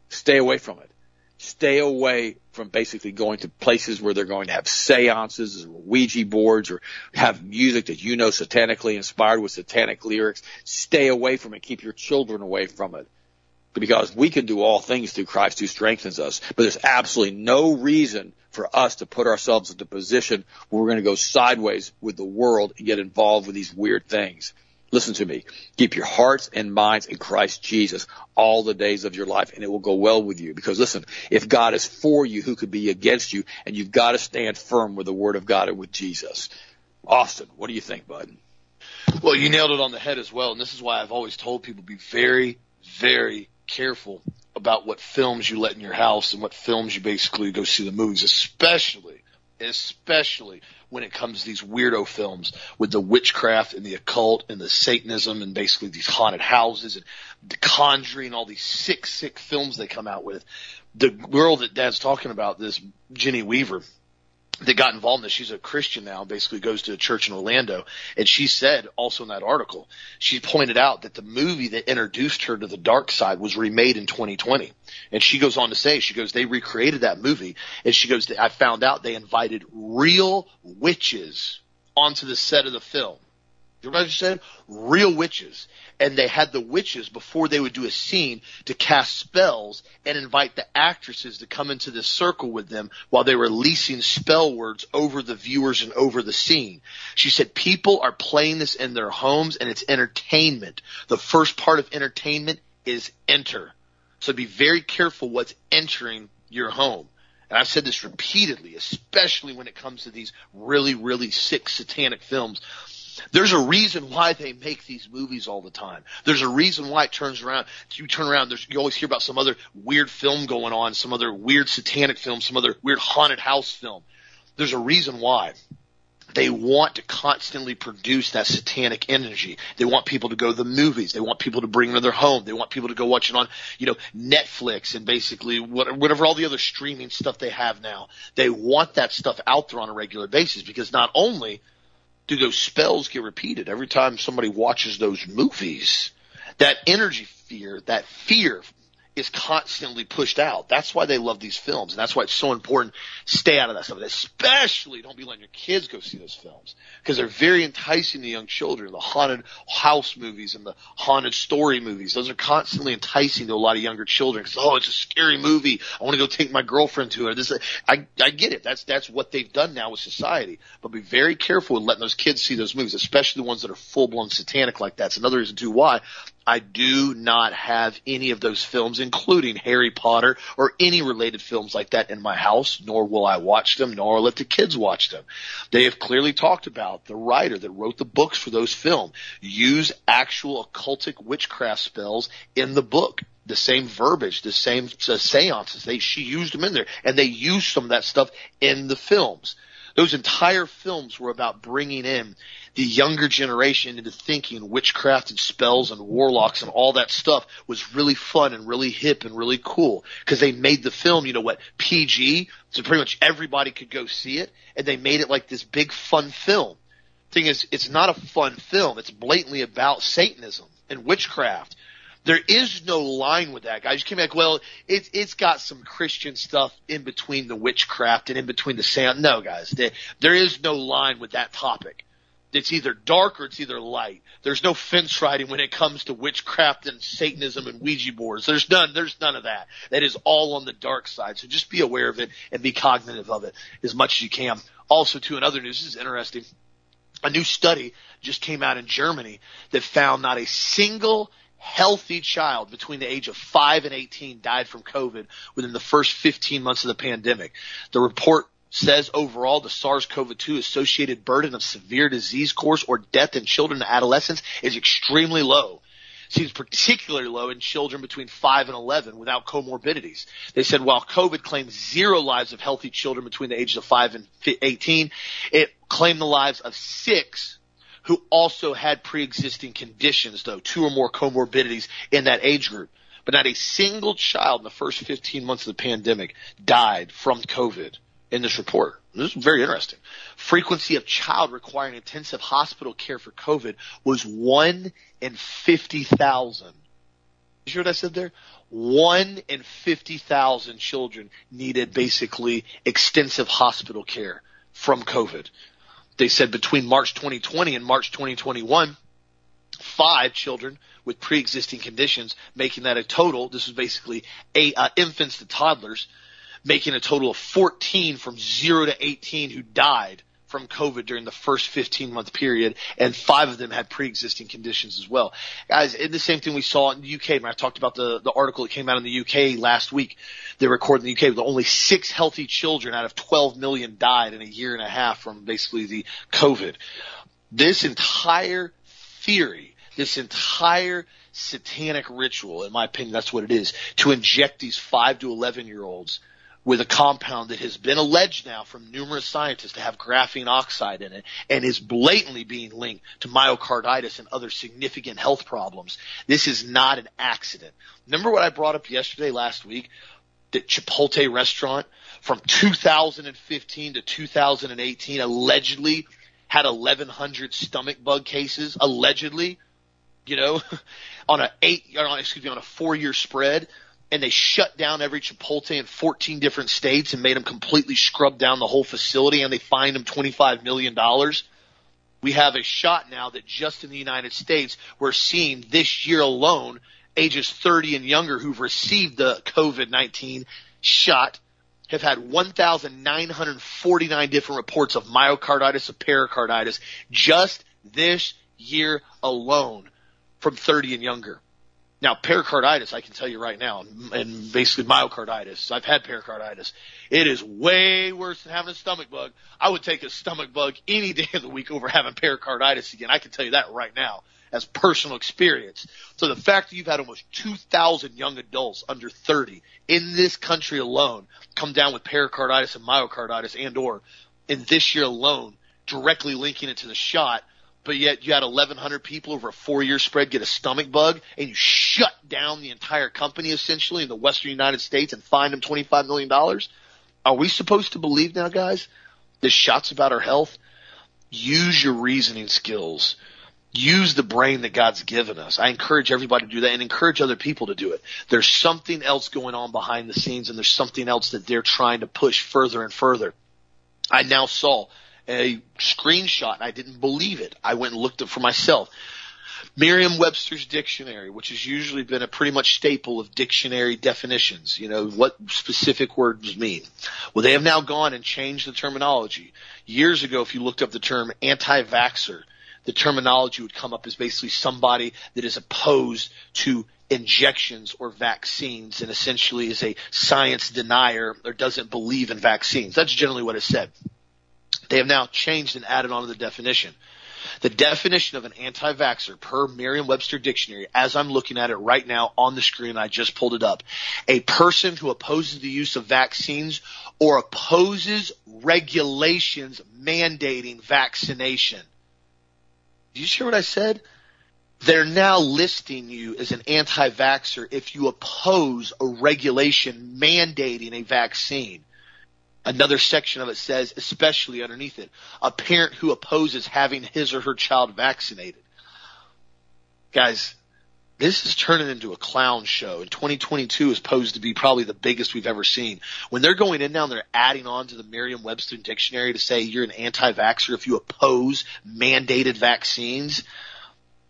Stay away from it. Stay away from basically going to places where they're going to have seances or Ouija boards or have music that you know satanically inspired with satanic lyrics. Stay away from it. Keep your children away from it because we can do all things through Christ who strengthens us. But there's absolutely no reason for us to put ourselves into a position where we're going to go sideways with the world and get involved with these weird things. Listen to me. Keep your hearts and minds in Christ Jesus all the days of your life and it will go well with you. Because listen, if God is for you, who could be against you? And you've got to stand firm with the word of God and with Jesus. Austin, what do you think, bud? Well, you nailed it on the head as well. And this is why I've always told people be very, very careful about what films you let in your house and what films you basically go see the movies, especially, especially when it comes to these weirdo films with the witchcraft and the occult and the Satanism and basically these haunted houses and the Conjuring, all these sick, sick films they come out with. The girl that Dad's talking about, this Jenny Weaver, that got involved in this. She's a Christian now, basically goes to a church in Orlando. And she said also in that article, she pointed out that the movie that introduced her to the dark side was remade in 2020. And she goes on to say, she goes, they recreated that movie. And she goes, I found out they invited real witches onto the set of the film. You know what I said? Real witches. And they had the witches before they would do a scene to cast spells and invite the actresses to come into this circle with them while they were releasing spell words over the viewers and over the scene. She said people are playing this in their homes and it's entertainment. The first part of entertainment is enter. So be very careful what's entering your home. And I've said this repeatedly, especially when it comes to these really, really sick satanic films. There's a reason why they make these movies all the time. There's a reason why it turns around. You turn around, there's, you always hear about some other weird film going on, some other weird satanic film, some other weird haunted house film. There's a reason why. They want to constantly produce that satanic energy. They want people to go to the movies. They want people to bring it to their home. They want people to go watch it on, you know, Netflix and basically whatever all the other streaming stuff they have now. They want that stuff out there on a regular basis because not only – do those spells get repeated every time somebody watches those movies? That energy fear, that fear is constantly pushed out. That's why they love these films, and that's why it's so important. Stay out of that stuff. Especially don't be letting your kids go see those films because they're very enticing to young children. The haunted house movies and the haunted story movies; those are constantly enticing to a lot of younger children. Because oh, it's a scary movie. I want to go take my girlfriend to it. This, I, I get it. That's that's what they've done now with society. But be very careful in letting those kids see those movies, especially the ones that are full blown satanic like that. It's another reason too why I do not have any of those films, including Harry Potter or any related films like that in my house, nor will I watch them, nor let the kids watch them. They have clearly talked about the writer that wrote the books for those films use actual occultic witchcraft spells in the book. The same verbiage, the same uh, seances. They, she used them in there and they used some of that stuff in the films. Those entire films were about bringing in the younger generation into thinking witchcraft and spells and warlocks and all that stuff was really fun and really hip and really cool because they made the film, you know what, PG, so pretty much everybody could go see it and they made it like this big fun film. Thing is, it's not a fun film. It's blatantly about Satanism and witchcraft there is no line with that, guys. You came back, well, it's it's got some Christian stuff in between the witchcraft and in between the sand. No, guys, there, there is no line with that topic. It's either dark or it's either light. There's no fence riding when it comes to witchcraft and Satanism and Ouija boards. There's none, there's none of that. That is all on the dark side. So just be aware of it and be cognitive of it as much as you can. Also, too, in other news, this is interesting. A new study just came out in Germany that found not a single healthy child between the age of 5 and 18 died from COVID within the first 15 months of the pandemic. The report says overall the SARS-CoV-2 associated burden of severe disease course or death in children and adolescents is extremely low. Seems particularly low in children between 5 and 11 without comorbidities. They said while COVID claimed zero lives of healthy children between the ages of 5 and 18, it claimed the lives of six who also had pre-existing conditions though, two or more comorbidities in that age group. But not a single child in the first 15 months of the pandemic died from COVID in this report. This is very interesting. Frequency of child requiring intensive hospital care for COVID was one in 50,000. You hear what I said there? One in 50,000 children needed basically extensive hospital care from COVID they said between March 2020 and March 2021, five children with pre-existing conditions, making that a total. This is basically a uh, infants to toddlers, making a total of 14 from zero to 18 who died from COVID during the first 15 month period, and five of them had pre-existing conditions as well. Guys, and the same thing we saw in the UK. When I talked about the, the article that came out in the UK last week, they recorded in the UK that only six healthy children out of 12 million died in a year and a half from basically the COVID. This entire theory, this entire satanic ritual, in my opinion, that's what it is, to inject these five to 11 year olds with a compound that has been alleged now from numerous scientists to have graphene oxide in it and is blatantly being linked to myocarditis and other significant health problems. This is not an accident. Remember what I brought up yesterday last week? The Chipotle restaurant from 2015 to 2018 allegedly had 1100 stomach bug cases allegedly, you know, on a eight, excuse me, on a four year spread and they shut down every Chipotle in 14 different states and made them completely scrub down the whole facility and they fined them $25 million. We have a shot now that just in the United States, we're seeing this year alone, ages 30 and younger who've received the COVID-19 shot have had 1,949 different reports of myocarditis, of pericarditis just this year alone from 30 and younger. Now, pericarditis, I can tell you right now, and basically myocarditis. I've had pericarditis. It is way worse than having a stomach bug. I would take a stomach bug any day of the week over having pericarditis again. I can tell you that right now as personal experience. So the fact that you've had almost 2,000 young adults under 30 in this country alone come down with pericarditis and myocarditis and or in this year alone, directly linking it to the shot – but yet you had 1,100 people over a four-year spread get a stomach bug, and you shut down the entire company essentially in the Western United States and fined them 25 million dollars. Are we supposed to believe now, guys? This shot's about our health. Use your reasoning skills. Use the brain that God's given us. I encourage everybody to do that and encourage other people to do it. There's something else going on behind the scenes and there's something else that they're trying to push further and further. I now saw a screenshot and I didn't believe it. I went and looked it for myself. Merriam-Webster's dictionary, which has usually been a pretty much staple of dictionary definitions, you know, what specific words mean. Well, they have now gone and changed the terminology. Years ago, if you looked up the term anti-vaxxer, the terminology would come up as basically somebody that is opposed to injections or vaccines and essentially is a science denier or doesn't believe in vaccines. That's generally what is said. They have now changed and added on to the definition. The definition of an anti-vaxxer per Merriam-Webster dictionary, as I'm looking at it right now on the screen, I just pulled it up. A person who opposes the use of vaccines or opposes regulations mandating vaccination. Did you hear what I said? They're now listing you as an anti-vaxxer if you oppose a regulation mandating a vaccine. Another section of it says, especially underneath it, a parent who opposes having his or her child vaccinated. Guys, this is turning into a clown show and 2022 is posed to be probably the biggest we've ever seen. When they're going in now and they're adding on to the Merriam-Webster dictionary to say you're an anti-vaxxer if you oppose mandated vaccines,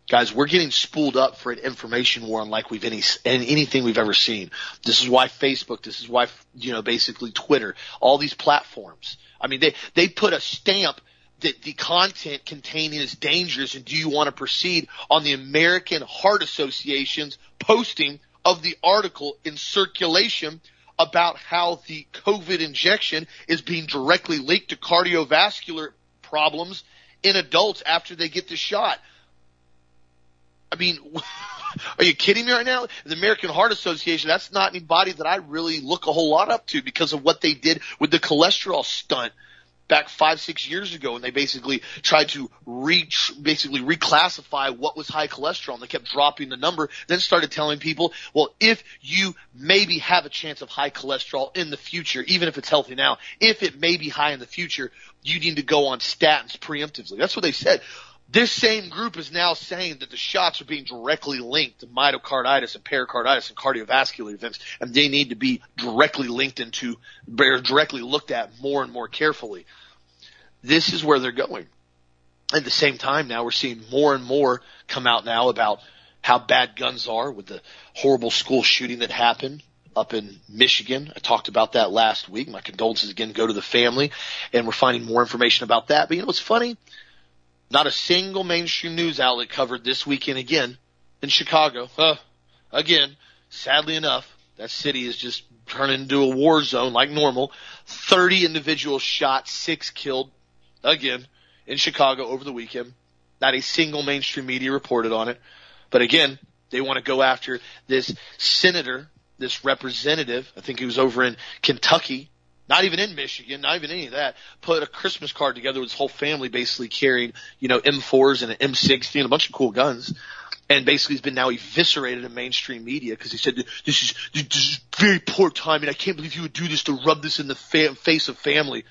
Guys, we're getting spooled up for an information war unlike we've any anything we've ever seen. This is why Facebook. This is why you know basically Twitter. All these platforms. I mean, they they put a stamp that the content containing is dangerous and do you want to proceed on the American Heart Association's posting of the article in circulation about how the COVID injection is being directly linked to cardiovascular problems in adults after they get the shot. I mean, are you kidding me right now? The American Heart Association, that's not anybody that I really look a whole lot up to because of what they did with the cholesterol stunt back five, six years ago when they basically tried to reach, basically reclassify what was high cholesterol and they kept dropping the number, then started telling people, well, if you maybe have a chance of high cholesterol in the future, even if it's healthy now, if it may be high in the future, you need to go on statins preemptively. That's what they said. This same group is now saying that the shots are being directly linked to myocarditis and pericarditis and cardiovascular events, and they need to be directly linked into, directly looked at more and more carefully. This is where they're going. At the same time, now we're seeing more and more come out now about how bad guns are with the horrible school shooting that happened up in Michigan. I talked about that last week. My condolences again go to the family, and we're finding more information about that. But you know what's funny? Not a single mainstream news outlet covered this weekend again in Chicago. Uh, again, sadly enough, that city is just turning into a war zone like normal. 30 individuals shot, six killed again in Chicago over the weekend. Not a single mainstream media reported on it. But again, they want to go after this senator, this representative. I think he was over in Kentucky not even in Michigan, not even any of that, put a Christmas card together with his whole family basically carrying, you know, M4s and an M60 and a bunch of cool guns. And basically he's been now eviscerated in mainstream media because he said, this is, this is very poor timing. I can't believe you would do this to rub this in the fa- face of family.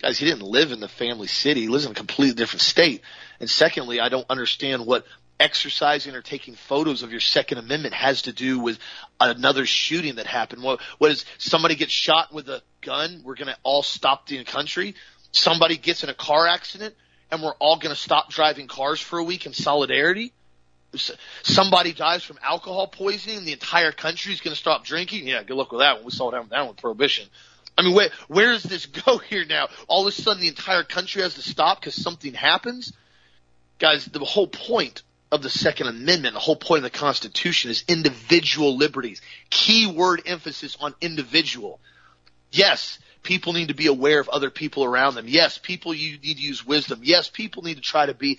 Guys, he didn't live in the family city. He lives in a completely different state. And secondly, I don't understand what exercising or taking photos of your Second Amendment has to do with another shooting that happened. What, what is somebody gets shot with a gun? We're going to all stop the country. Somebody gets in a car accident and we're all going to stop driving cars for a week in solidarity. Somebody dies from alcohol poisoning. The entire country is going to stop drinking. Yeah, good luck with that. We saw that one with prohibition. I mean, where, where does this go here now? All of a sudden the entire country has to stop because something happens? Guys, the whole point of the Second Amendment, the whole point of the Constitution is individual liberties. Key word emphasis on individual. Yes, people need to be aware of other people around them. Yes, people you need to use wisdom. Yes, people need to try to be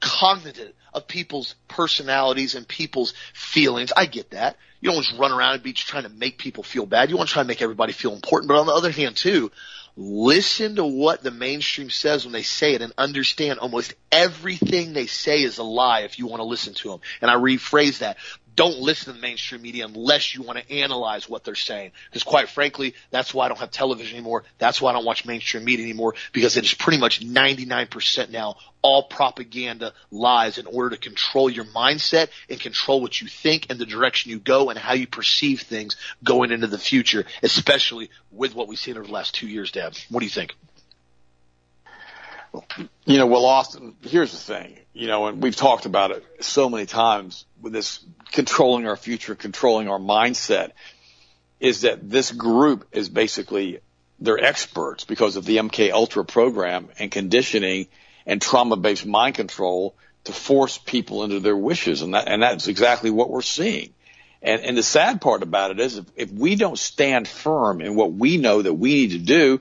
cognizant of people's personalities and people's feelings. I get that. You don't just run around and be trying to make people feel bad. You want to try to make everybody feel important. But on the other hand, too, listen to what the mainstream says when they say it and understand almost everything they say is a lie if you want to listen to them. And I rephrase that don't listen to the mainstream media unless you want to analyze what they're saying. Because quite frankly, that's why I don't have television anymore. That's why I don't watch mainstream media anymore because it is pretty much 99% now all propaganda lies in order to control your mindset and control what you think and the direction you go and how you perceive things going into the future, especially with what we've seen over the last two years, Deb. What do you think? You know, well, Austin, here's the thing, you know, and we've talked about it so many times with this controlling our future, controlling our mindset is that this group is basically, they're experts because of the MK Ultra program and conditioning and trauma based mind control to force people into their wishes. And that, and that's exactly what we're seeing. And, and the sad part about it is if, if we don't stand firm in what we know that we need to do,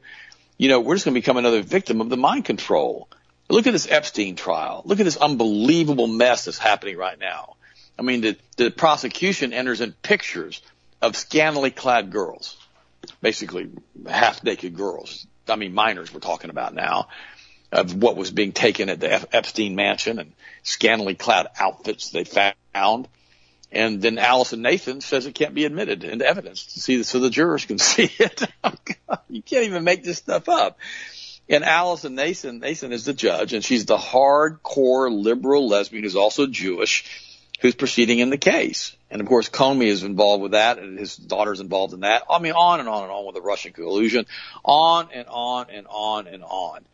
you know, we're just going to become another victim of the mind control. Look at this Epstein trial. Look at this unbelievable mess that's happening right now. I mean, the, the prosecution enters in pictures of scantily clad girls, basically half naked girls. I mean, minors we're talking about now of what was being taken at the Epstein mansion and scantily clad outfits they found. And then Alison Nathan says it can't be admitted into evidence to see so the jurors can see it. Oh, you can't even make this stuff up. And Alison Nathan, Nathan is the judge and she's the hardcore liberal lesbian who's also Jewish who's proceeding in the case. And of course, Comey is involved with that, and his daughter's involved in that. I mean, on and on and on with the Russian collusion, on and on and on and on.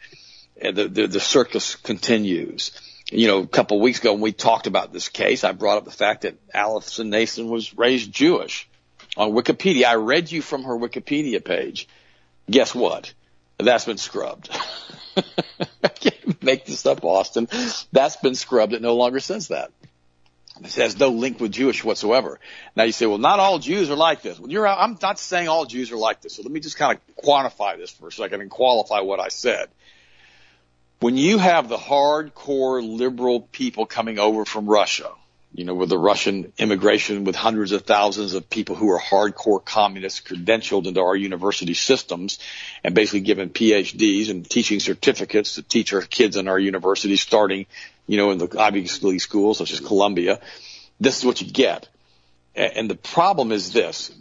And the, the, the circus continues. You know, a couple of weeks ago when we talked about this case, I brought up the fact that Alison Nathan was raised Jewish. On Wikipedia, I read you from her Wikipedia page. Guess what? That's been scrubbed. I can't make this up, Austin. That's been scrubbed. It no longer says that. It has no link with Jewish whatsoever. Now you say, well, not all Jews are like this. Well, you're, I'm not saying all Jews are like this. So let me just kind of quantify this for a second and qualify what I said. When you have the hardcore liberal people coming over from Russia, you know, with the Russian immigration with hundreds of thousands of people who are hardcore communists credentialed into our university systems and basically given PhDs and teaching certificates to teach our kids in our universities starting you know, in the Ivy League schools such as Columbia. This is what you get. And the problem is this,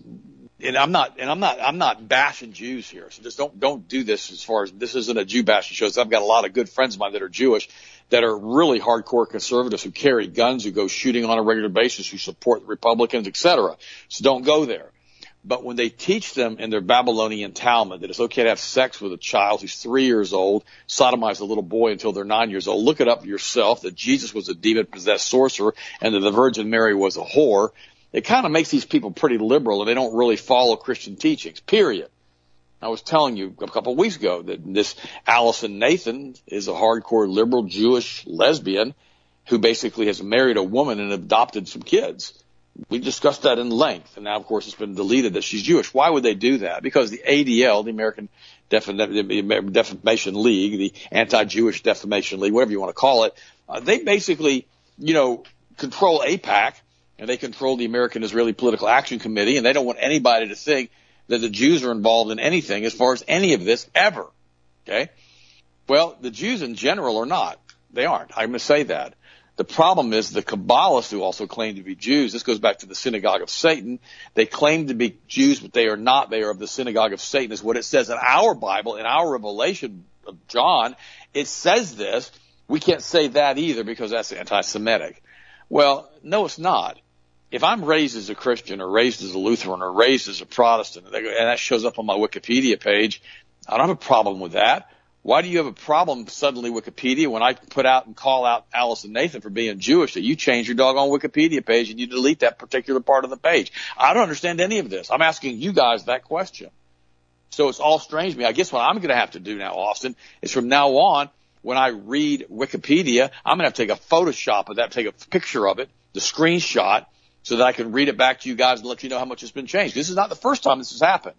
and I'm not, and I'm not, I'm not bashing Jews here. So just don't, don't do this as far as this isn't a Jew bashing show. I've got a lot of good friends of mine that are Jewish that are really hardcore conservatives who carry guns, who go shooting on a regular basis, who support the Republicans, etc. So don't go there. But when they teach them in their Babylonian Talmud that it's okay to have sex with a child who's three years old, sodomize a little boy until they're nine years old, look it up yourself that Jesus was a demon possessed sorcerer and that the Virgin Mary was a whore, it kind of makes these people pretty liberal and they don't really follow Christian teachings, period. I was telling you a couple of weeks ago that this Alison Nathan is a hardcore liberal Jewish lesbian who basically has married a woman and adopted some kids we discussed that in length, and now of course it's been deleted that she's Jewish. Why would they do that? Because the ADL, the American Defamation League, the Anti-Jewish Defamation League, whatever you want to call it, uh, they basically, you know, control AIPAC and they control the American Israeli Political Action Committee, and they don't want anybody to think that the Jews are involved in anything as far as any of this ever. Okay? Well, the Jews in general are not. They aren't. I'm going to say that. The problem is the Kabbalists who also claim to be Jews. This goes back to the synagogue of Satan. They claim to be Jews, but they are not. They are of the synagogue of Satan is what it says in our Bible, in our revelation of John. It says this. We can't say that either because that's anti-Semitic. Well, no, it's not. If I'm raised as a Christian or raised as a Lutheran or raised as a Protestant and that shows up on my Wikipedia page, I don't have a problem with that. Why do you have a problem suddenly Wikipedia when I put out and call out Alison Nathan for being Jewish that you change your doggone Wikipedia page and you delete that particular part of the page? I don't understand any of this. I'm asking you guys that question. So it's all strange to me. I guess what I'm going to have to do now, Austin, is from now on, when I read Wikipedia, I'm going to have to take a Photoshop of that, take a picture of it, the screenshot, so that I can read it back to you guys and let you know how much has been changed. This is not the first time this has happened.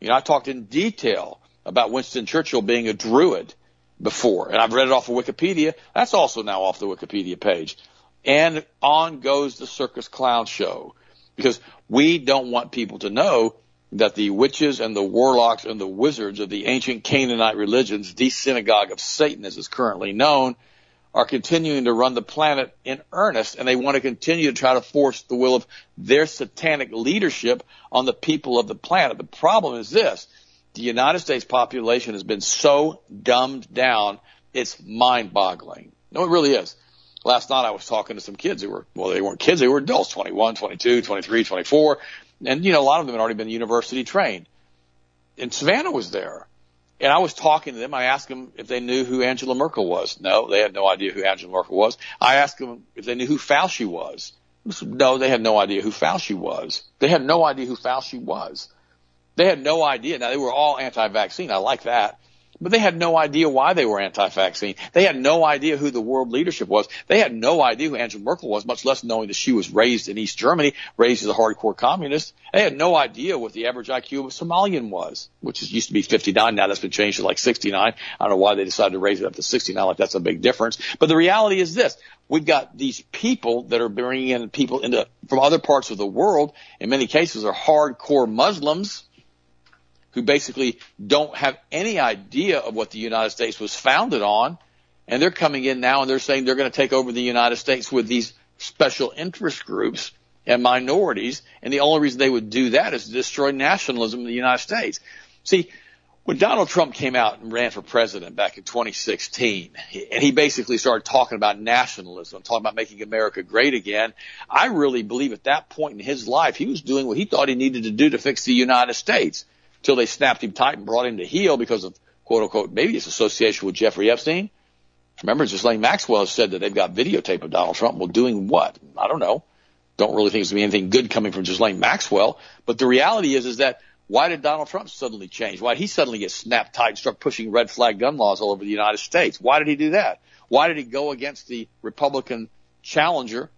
You know, I talked in detail about Winston Churchill being a druid before, and I've read it off of Wikipedia. That's also now off the Wikipedia page. And on goes the circus clown show because we don't want people to know that the witches and the warlocks and the wizards of the ancient Canaanite religions, the synagogue of Satan as it's currently known, are continuing to run the planet in earnest and they want to continue to try to force the will of their satanic leadership on the people of the planet. The problem is this the United States population has been so dumbed down, it's mind boggling. No, it really is. Last night I was talking to some kids who were, well, they weren't kids, they were adults, 21, 22, 23, 24. And, you know, a lot of them had already been university trained. And Savannah was there. And I was talking to them. I asked them if they knew who Angela Merkel was. No, they had no idea who Angela Merkel was. I asked them if they knew who Fauci was. No, they had no idea who Fauci was. They had no idea who Fauci was. They had no idea. Now they were all anti-vaccine. I like that. But they had no idea why they were anti-vaccine. They had no idea who the world leadership was. They had no idea who Angela Merkel was, much less knowing that she was raised in East Germany, raised as a hardcore communist. They had no idea what the average IQ of a Somalian was, which is, used to be 59. Now that's been changed to like 69. I don't know why they decided to raise it up to 69. Like that's a big difference. But the reality is this. We've got these people that are bringing in people into, from other parts of the world. In many cases are hardcore Muslims who basically don't have any idea of what the United States was founded on. And they're coming in now and they're saying they're going to take over the United States with these special interest groups and minorities. And the only reason they would do that is to destroy nationalism in the United States. See, when Donald Trump came out and ran for president back in 2016, and he basically started talking about nationalism, talking about making America great again, I really believe at that point in his life, he was doing what he thought he needed to do to fix the United States till they snapped him tight and brought him to heel because of quote unquote maybe his association with Jeffrey Epstein. Remember, Ghislaine Maxwell has said that they've got videotape of Donald Trump. Well, doing what? I don't know. Don't really think there's going to be anything good coming from Ghislaine Maxwell. But the reality is, is that why did Donald Trump suddenly change? Why did he suddenly get snapped tight and start pushing red flag gun laws all over the United States? Why did he do that? Why did he go against the Republican challenger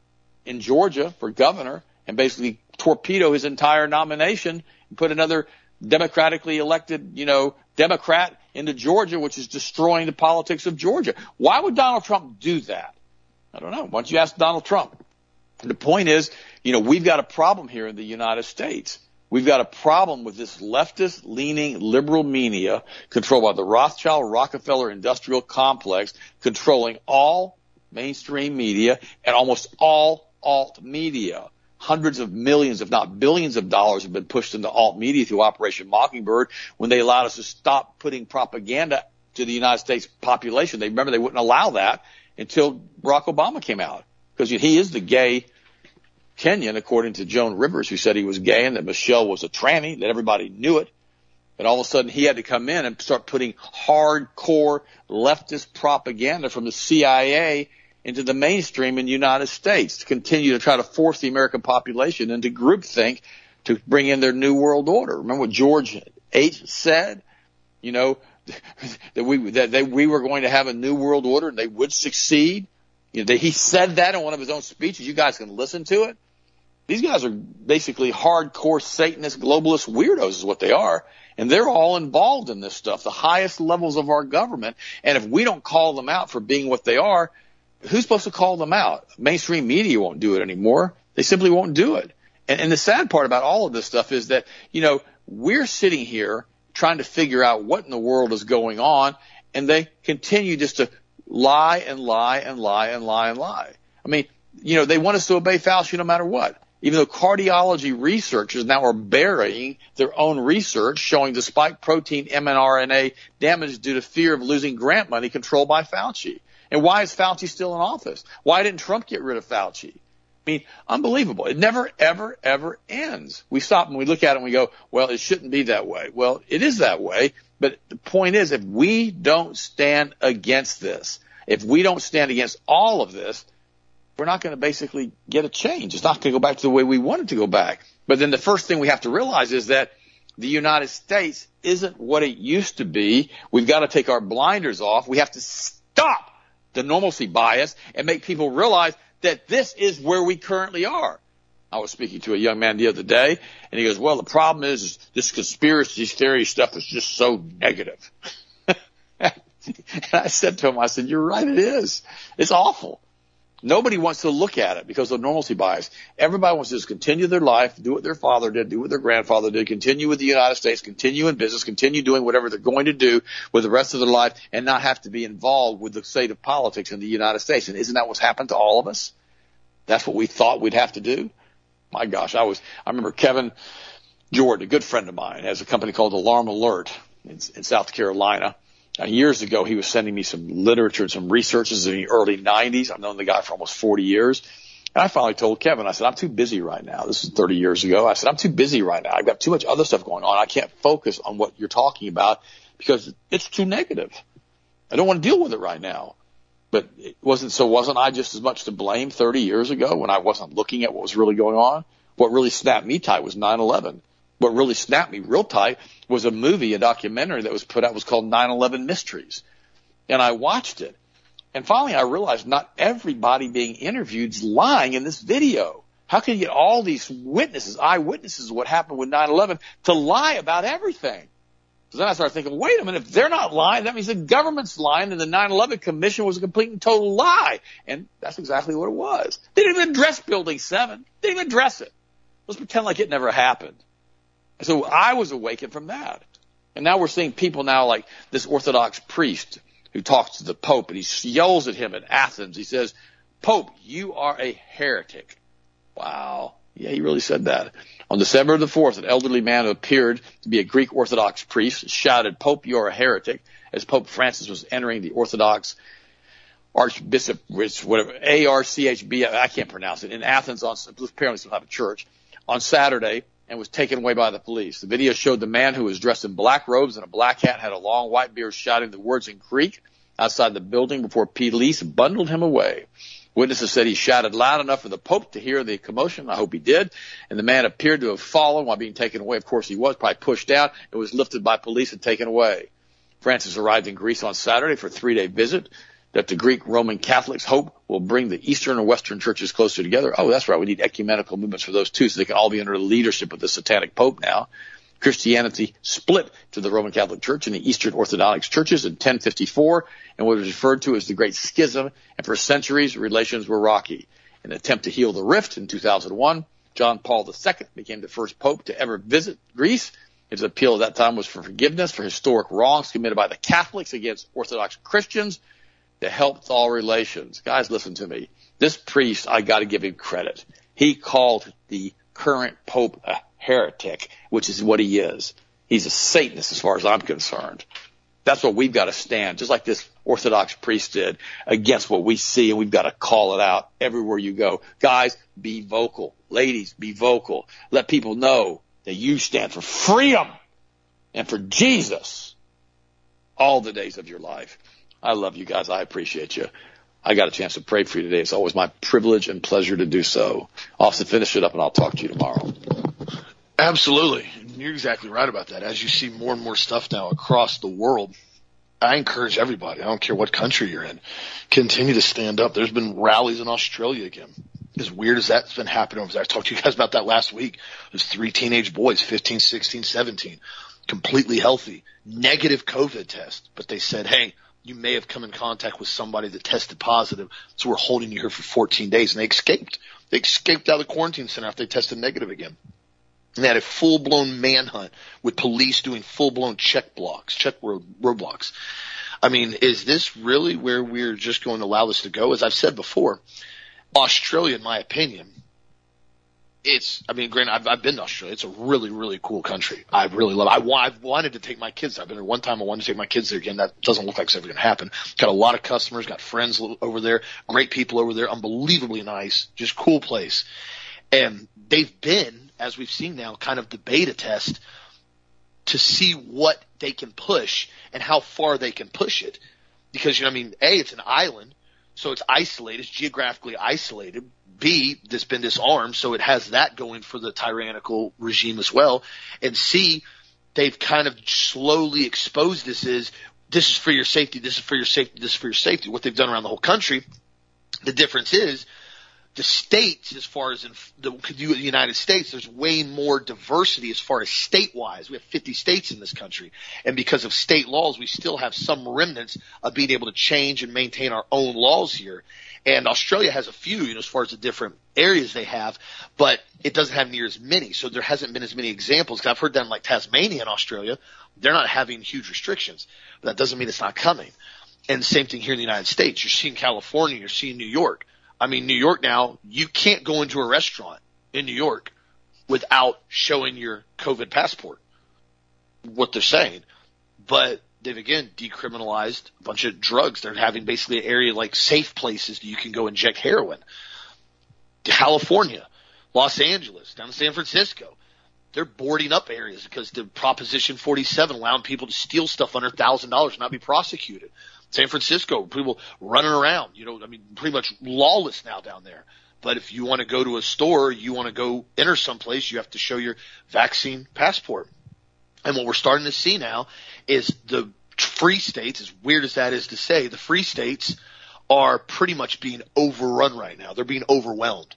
in Georgia for governor and basically torpedo his entire nomination and put another democratically elected, you know, Democrat into Georgia, which is destroying the politics of Georgia. Why would Donald Trump do that? I don't know. Why don't you ask Donald Trump? The point is, you know, we've got a problem here in the United States. We've got a problem with this leftist leaning liberal media controlled by the Rothschild Rockefeller industrial complex controlling all mainstream media and almost all alt media hundreds of millions, if not billions of dollars have been pushed into alt media through Operation Mockingbird when they allowed us to stop putting propaganda to the United States population. They remember they wouldn't allow that until Barack Obama came out because he is the gay Kenyan, according to Joan Rivers, who said he was gay and that Michelle was a tranny, that everybody knew it. And all of a sudden he had to come in and start putting hardcore leftist propaganda from the CIA into the mainstream in the United States to continue to try to force the American population into groupthink to bring in their new world order. Remember what George H said? You know, that we, that they, we were going to have a new world order and they would succeed. You know, he said that in one of his own speeches. You guys can listen to it. These guys are basically hardcore Satanist globalist weirdos is what they are. And they're all involved in this stuff, the highest levels of our government. And if we don't call them out for being what they are, who's supposed to call them out? Mainstream media won't do it anymore. They simply won't do it. And, and the sad part about all of this stuff is that, you know, we're sitting here trying to figure out what in the world is going on and they continue just to lie and lie and lie and lie and lie. I mean, you know, they want us to obey Fauci no matter what. Even though cardiology researchers now are burying their own research showing the spike protein mRNA damage due to fear of losing grant money controlled by Fauci. And why is Fauci still in office? Why didn't Trump get rid of Fauci? I mean, unbelievable. It never, ever, ever ends. We stop and we look at it and we go, well, it shouldn't be that way. Well, it is that way. But the point is, if we don't stand against this, if we don't stand against all of this, we're not going to basically get a change. It's not going to go back to the way we want it to go back. But then the first thing we have to realize is that the United States isn't what it used to be. We've got to take our blinders off. We have to stop the normalcy bias and make people realize that this is where we currently are. I was speaking to a young man the other day and he goes, well, the problem is, is this conspiracy theory stuff is just so negative. and I said to him, I said, you're right. It is. It's awful. Nobody wants to look at it because of normalcy bias. Everybody wants to just continue their life, do what their father did, do what their grandfather did, continue with the United States, continue in business, continue doing whatever they're going to do with the rest of their life and not have to be involved with the state of politics in the United States. And isn't that what's happened to all of us? That's what we thought we'd have to do. My gosh, I was, I remember Kevin Jordan, a good friend of mine, has a company called Alarm Alert in, in South Carolina now, years ago, he was sending me some literature and some researches in the early 90s. I've known the guy for almost 40 years. And I finally told Kevin, I said, I'm too busy right now. This is 30 years ago. I said, I'm too busy right now. I've got too much other stuff going on. I can't focus on what you're talking about because it's too negative. I don't want to deal with it right now. But it wasn't, so wasn't I just as much to blame 30 years ago when I wasn't looking at what was really going on? What really snapped me tight was 9-11. What really snapped me real tight was a movie, a documentary that was put out was called 9/11 Mysteries, and I watched it, and finally I realized not everybody being interviewed is lying in this video. How can you get all these witnesses, eyewitnesses of what happened with 9/11 to lie about everything? So then I started thinking, wait a minute, if they're not lying, that means the government's lying and the 9-11 commission was a complete and total lie. And that's exactly what it was. They didn't even address building seven. They didn't even address it. Let's pretend like it never happened. So I was awakened from that. And now we're seeing people now like this Orthodox priest who talks to the Pope and he yells at him in Athens. He says, Pope, you are a heretic. Wow. Yeah, he really said that. On December the 4th, an elderly man who appeared to be a Greek Orthodox priest shouted, Pope, you're a heretic, as Pope Francis was entering the Orthodox Archbishop, whatever, A-R-C-H-B, I can't pronounce it, in Athens on, apparently some type of church, on Saturday and was taken away by the police. The video showed the man who was dressed in black robes and a black hat had a long white beard shouting the words in Greek outside the building before police bundled him away. Witnesses said he shouted loud enough for the Pope to hear the commotion. I hope he did. And the man appeared to have fallen while being taken away. Of course he was, probably pushed out and was lifted by police and taken away. Francis arrived in Greece on Saturday for a three day visit that the Greek Roman Catholics hope will bring the Eastern and Western churches closer together. Oh, that's right. We need ecumenical movements for those too, so they can all be under the leadership of the satanic Pope now. Christianity split to the Roman Catholic Church and the Eastern Orthodox churches in 1054 and what was referred to as the Great Schism. And for centuries, relations were rocky. In an attempt to heal the rift in 2001, John Paul II became the first pope to ever visit Greece. His appeal at that time was for forgiveness for historic wrongs committed by the Catholics against Orthodox Christians to help all relations. Guys, listen to me. This priest, I got to give him credit. He called the current pope a heretic, which is what he is. He's a Satanist as far as I'm concerned. That's what we've got to stand, just like this Orthodox priest did, against what we see, and we've got to call it out everywhere you go. Guys, be vocal. Ladies, be vocal. Let people know that you stand for freedom and for Jesus all the days of your life. I love you guys. I appreciate you. I got a chance to pray for you today. It's always my privilege and pleasure to do so. Have finish it up and I'll talk to you tomorrow. Absolutely. You're exactly right about that. As you see more and more stuff now across the world, I encourage everybody, I don't care what country you're in, continue to stand up. There's been rallies in Australia again. As weird as that's been happening over there. I talked to you guys about that last week. There's three teenage boys, 15, 16, 17, completely healthy, negative COVID test, but they said, hey, you may have come in contact with somebody that tested positive, so we're holding you here for 14 days. And they escaped. They escaped out of the quarantine center after they tested negative again. And they had a full blown manhunt with police doing full blown check blocks, check road, roadblocks. I mean, is this really where we're just going to allow this to go? As I've said before, Australia, in my opinion, it's, I mean, granted, I've, I've been to Australia. It's a really, really cool country. I really love it. I, I've wanted to take my kids. I've been there one time. I wanted to take my kids there again. That doesn't look like it's ever going to happen. Got a lot of customers, got friends over there, great people over there, unbelievably nice, just cool place. And they've been, as we've seen now, kind of the beta test to see what they can push and how far they can push it. Because, you know, I mean, A, it's an island, so it's isolated, it's geographically isolated. B, that's been disarmed, so it has that going for the tyrannical regime as well. And C, they've kind of slowly exposed this as this is for your safety, this is for your safety, this is for your safety. What they've done around the whole country. The difference is the states, as far as in the, the United States, there's way more diversity as far as state wise. We have 50 states in this country. And because of state laws, we still have some remnants of being able to change and maintain our own laws here. And Australia has a few, you know, as far as the different areas they have, but it doesn't have near as many. So there hasn't been as many examples. Cause I've heard down like Tasmania and Australia, they're not having huge restrictions, but that doesn't mean it's not coming. And same thing here in the United States. You're seeing California, you're seeing New York. I mean, New York now, you can't go into a restaurant in New York without showing your COVID passport. What they're saying. But they've again decriminalized a bunch of drugs. They're having basically an area like safe places that you can go inject heroin. California, Los Angeles, down to San Francisco. They're boarding up areas because the Proposition 47 allowing people to steal stuff under thousand dollars and not be prosecuted. San Francisco, people running around, you know, I mean, pretty much lawless now down there. But if you want to go to a store, you want to go enter someplace, you have to show your vaccine passport. And what we're starting to see now is the free states, as weird as that is to say, the free states are pretty much being overrun right now. They're being overwhelmed.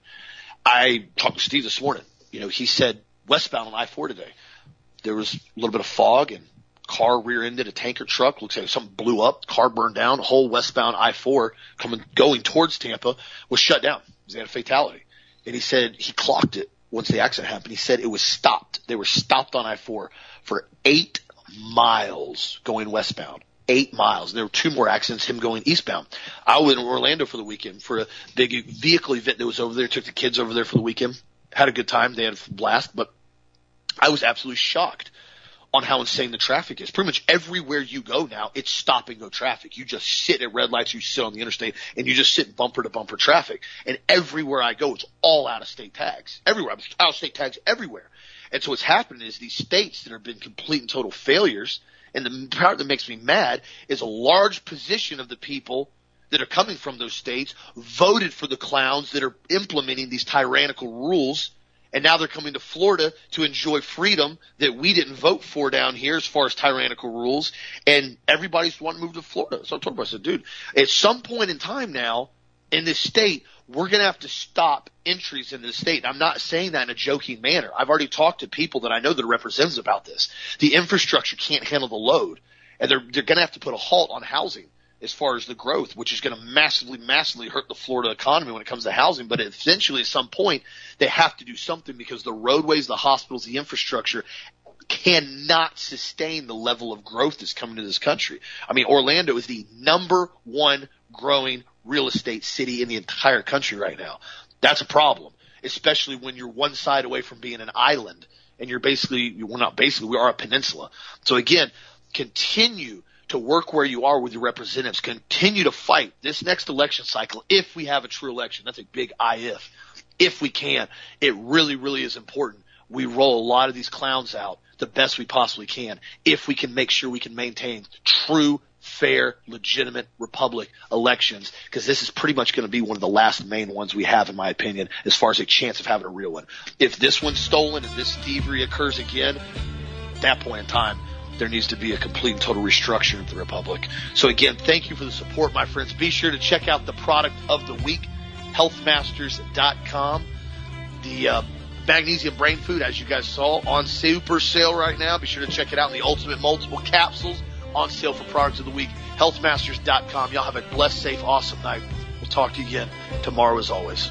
I talked to Steve this morning. You know, he said westbound on I-4 today, there was a little bit of fog and car rear-ended a tanker truck. Looks like something blew up. Car burned down. Whole westbound I-4 coming, going towards Tampa was shut down. They had a fatality. And he said he clocked it once the accident happened. He said it was stopped. They were stopped on I-4 for eight miles going westbound. Eight miles. There were two more accidents, him going eastbound. I was in Orlando for the weekend for a big vehicle event that was over there. Took the kids over there for the weekend. Had a good time. They had a blast, but I was absolutely shocked on how insane the traffic is. Pretty much everywhere you go now, it's stop and go traffic. You just sit at red lights, you sit on the interstate, and you just sit bumper to bumper traffic. And everywhere I go, it's all out of state tags. Everywhere. Out of state tags everywhere. And so what's happening is these states that have been complete and total failures, and the part that makes me mad is a large position of the people that are coming from those states voted for the clowns that are implementing these tyrannical rules and now they're coming to Florida to enjoy freedom that we didn't vote for down here as far as tyrannical rules. And everybody's wanting to move to Florida. So I told him, I said, dude, at some point in time now in this state, we're going to have to stop entries in the state. I'm not saying that in a joking manner. I've already talked to people that I know that are representatives about this. The infrastructure can't handle the load and they're, they're going to have to put a halt on housing as far as the growth, which is going to massively, massively hurt the Florida economy when it comes to housing. But eventually, at some point, they have to do something because the roadways, the hospitals, the infrastructure cannot sustain the level of growth that's coming to this country. I mean, Orlando is the number one growing real estate city in the entire country right now. That's a problem, especially when you're one side away from being an island and you're basically, we're not basically, we are a peninsula. So again, continue to work where you are with your representatives. Continue to fight this next election cycle if we have a true election. That's a big if. If we can, it really, really is important. We roll a lot of these clowns out the best we possibly can if we can make sure we can maintain true, fair, legitimate republic elections because this is pretty much going to be one of the last main ones we have in my opinion as far as a chance of having a real one. If this one's stolen and this thievery occurs again, at that point in time, there needs to be a complete and total restructuring of the Republic. So again, thank you for the support, my friends. Be sure to check out the product of the week, healthmasters.com. The uh, magnesium brain food, as you guys saw, on super sale right now. Be sure to check it out. In the ultimate multiple capsules on sale for products of the week, healthmasters.com. Y'all have a blessed, safe, awesome night. We'll talk to you again tomorrow as always.